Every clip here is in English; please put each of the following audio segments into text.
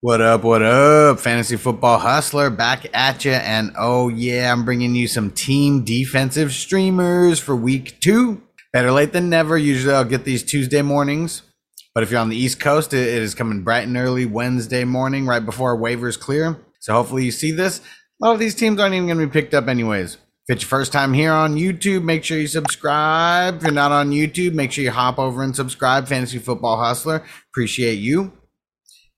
What up, what up, Fantasy Football Hustler back at you. And oh, yeah, I'm bringing you some team defensive streamers for week two. Better late than never. Usually I'll get these Tuesday mornings. But if you're on the East Coast, it is coming bright and early Wednesday morning, right before waivers clear. So hopefully you see this. A lot of these teams aren't even going to be picked up, anyways. If it's your first time here on YouTube, make sure you subscribe. If you're not on YouTube, make sure you hop over and subscribe. Fantasy Football Hustler. Appreciate you.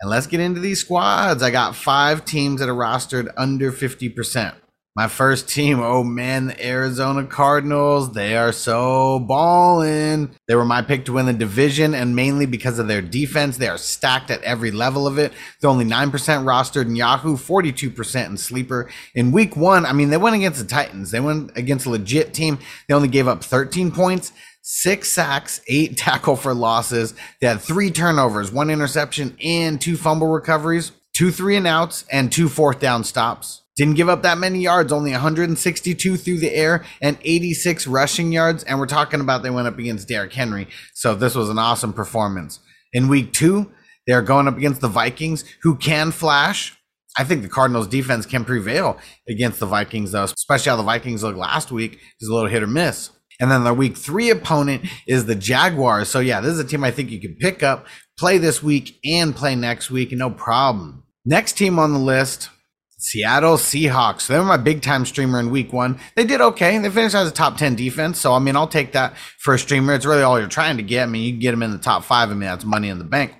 And let's get into these squads. I got five teams that are rostered under 50%. My first team, oh man, the Arizona Cardinals. They are so balling. They were my pick to win the division, and mainly because of their defense. They are stacked at every level of it. They're only 9% rostered in Yahoo, 42% in Sleeper. In week one, I mean, they went against the Titans. They went against a legit team. They only gave up 13 points six sacks, eight tackle for losses. They had three turnovers, one interception, and two fumble recoveries, two three and outs, and two fourth down stops. Didn't give up that many yards, only 162 through the air and 86 rushing yards. And we're talking about they went up against Derrick Henry. So this was an awesome performance. In week two, they're going up against the Vikings, who can flash. I think the Cardinals defense can prevail against the Vikings, though, especially how the Vikings looked last week is a little hit or miss. And then the week three opponent is the Jaguars. So, yeah, this is a team I think you can pick up, play this week, and play next week, no problem. Next team on the list, Seattle Seahawks. They were my big time streamer in week one. They did okay. They finished as a top 10 defense. So, I mean, I'll take that for a streamer. It's really all you're trying to get. I mean, you can get them in the top five. I mean, that's money in the bank.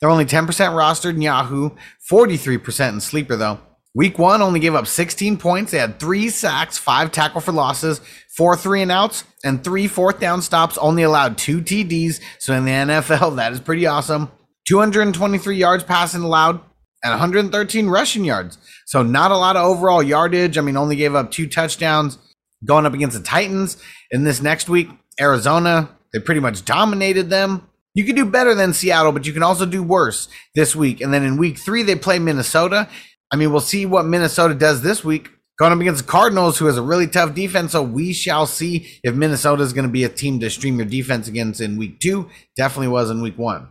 They're only 10% rostered in Yahoo, 43% in Sleeper, though. Week one only gave up 16 points. They had three sacks, five tackle for losses, four three and outs, and three fourth down stops. Only allowed two TDs. So in the NFL, that is pretty awesome. 223 yards passing allowed and 113 rushing yards. So not a lot of overall yardage. I mean, only gave up two touchdowns going up against the Titans. In this next week, Arizona, they pretty much dominated them. You can do better than Seattle, but you can also do worse this week. And then in week three, they play Minnesota. I mean, we'll see what Minnesota does this week. Going up against the Cardinals, who has a really tough defense. So we shall see if Minnesota is going to be a team to stream your defense against in week two. Definitely was in week one.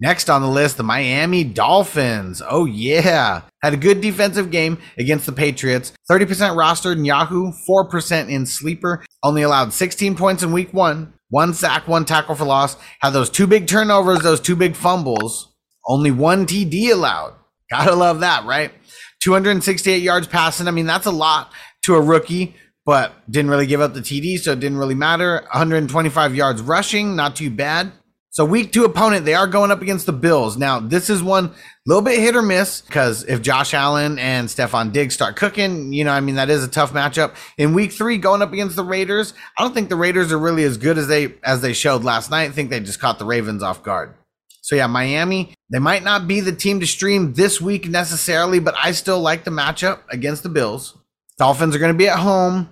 Next on the list, the Miami Dolphins. Oh, yeah. Had a good defensive game against the Patriots. 30% rostered in Yahoo, 4% in Sleeper. Only allowed 16 points in week one. One sack, one tackle for loss. Had those two big turnovers, those two big fumbles. Only one TD allowed. Gotta love that, right? 268 yards passing. I mean, that's a lot to a rookie, but didn't really give up the TD, so it didn't really matter. 125 yards rushing, not too bad. So week two opponent, they are going up against the Bills. Now, this is one little bit hit or miss because if Josh Allen and Stefon Diggs start cooking, you know, I mean, that is a tough matchup. In week three, going up against the Raiders, I don't think the Raiders are really as good as they as they showed last night. I think they just caught the Ravens off guard. So yeah, Miami, they might not be the team to stream this week necessarily, but I still like the matchup against the Bills. Dolphins are going to be at home.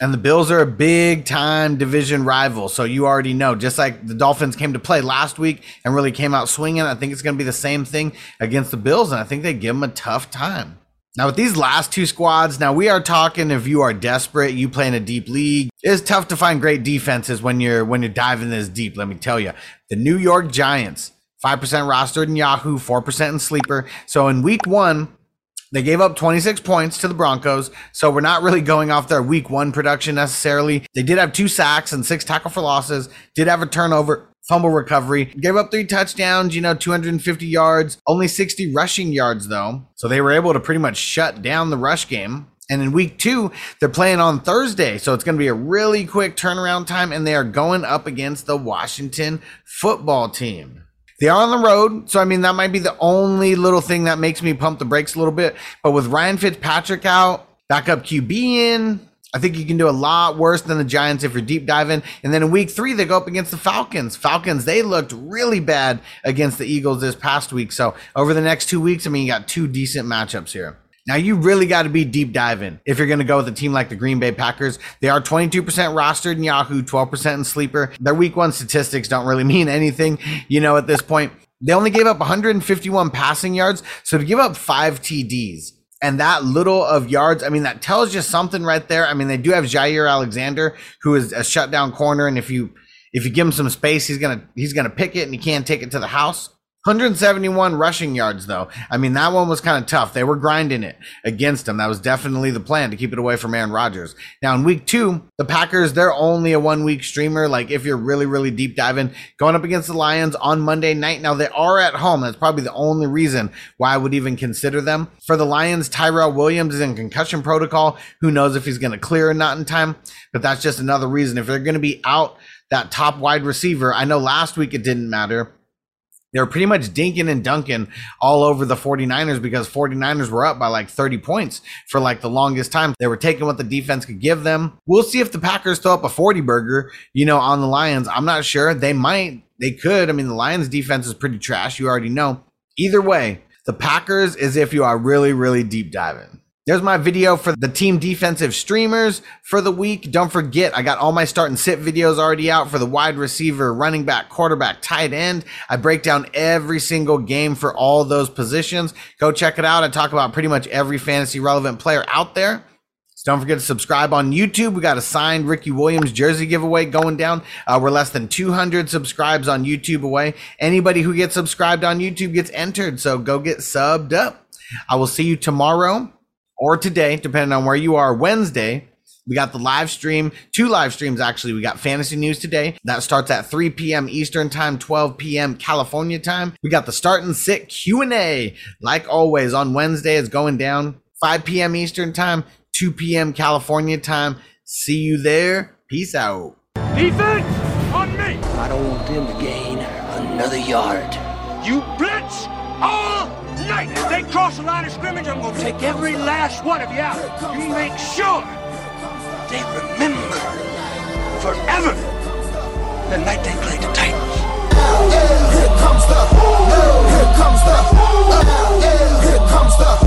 And the Bills are a big time division rival. So you already know, just like the Dolphins came to play last week and really came out swinging, I think it's going to be the same thing against the Bills. And I think they give them a tough time. Now, with these last two squads, now we are talking if you are desperate, you play in a deep league. It's tough to find great defenses when you're when you're diving this deep, let me tell you. The New York Giants, 5% rostered in Yahoo, 4% in Sleeper. So in week one, They gave up 26 points to the Broncos, so we're not really going off their week one production necessarily. They did have two sacks and six tackle for losses, did have a turnover, fumble recovery, gave up three touchdowns, you know, 250 yards, only 60 rushing yards though. So they were able to pretty much shut down the rush game. And in week two, they're playing on Thursday. So it's going to be a really quick turnaround time. And they are going up against the Washington football team. They are on the road. So, I mean, that might be the only little thing that makes me pump the brakes a little bit. But with Ryan Fitzpatrick out, backup QB in, I think you can do a lot worse than the Giants if you're deep diving. And then in week three, they go up against the Falcons. Falcons, they looked really bad against the Eagles this past week. So over the next two weeks, I mean, you got two decent matchups here. Now you really got to be deep diving if you're going to go with a team like the Green Bay Packers. They are 22% rostered in Yahoo, 12% in Sleeper. Their week one statistics don't really mean anything, you know, at this point. They only gave up 151 passing yards. So to give up five TDs and that little of yards, I mean, that tells you something right there. I mean, they do have Jaire Alexander, who is a shutdown corner. And if you, if you give him some space, he's to, he's to pick it and he can't take it to the house. 171 rushing yards, though. I mean, that one was kind of tough. They were grinding it against him. That was definitely the plan to keep it away from Aaron Rodgers. Now, in week two, the Packers, they're only a one week streamer. Like, if you're really, really deep diving, going up against the Lions on Monday night. Now, they are at home. That's probably the only reason why I would even consider them. For the Lions, Tyrell Williams is in concussion protocol. Who knows if he's going to clear or not in time? But that's just another reason. If they're going to be out that top wide receiver, I know last week it didn't matter they were pretty much dinking and dunking all over the 49ers because 49ers were up by like 30 points for like the longest time. They were taking what the defense could give them. We'll see if the Packers throw up a 40 burger, you know, on the Lions. I'm not sure. They might, they could. I mean, the Lions defense is pretty trash. You already know. Either way, the Packers is if you are really, really deep diving. There's my video for the team defensive streamers for the week. Don't forget, I got all my start and sit videos already out for the wide receiver, running back, quarterback, tight end. I break down every single game for all those positions. Go check it out. I talk about pretty much every fantasy relevant player out there. So don't forget to subscribe on YouTube. We got a signed Ricky Williams jersey giveaway going down. Uh, we're less than 200 subscribes on YouTube away. Anybody who gets subscribed on YouTube gets entered. So go get subbed up. I will see you tomorrow or today, depending on where you are, Wednesday. We got the live stream, two live streams actually. We got fantasy news today. That starts at 3 p.m. Eastern time, 12 p.m. California time. We got the start and sit Q&A. Like always on Wednesday it's going down 5 p.m. Eastern time, 2 p.m. California time. See you there. Peace out. Defense on me. I don't want them to gain another yard. You blitz all night. If they cross the line of scrimmage, I'm gonna take every last one of you out. You make sure they remember forever the night they played the Titans. Here comes the, here comes the, here comes the.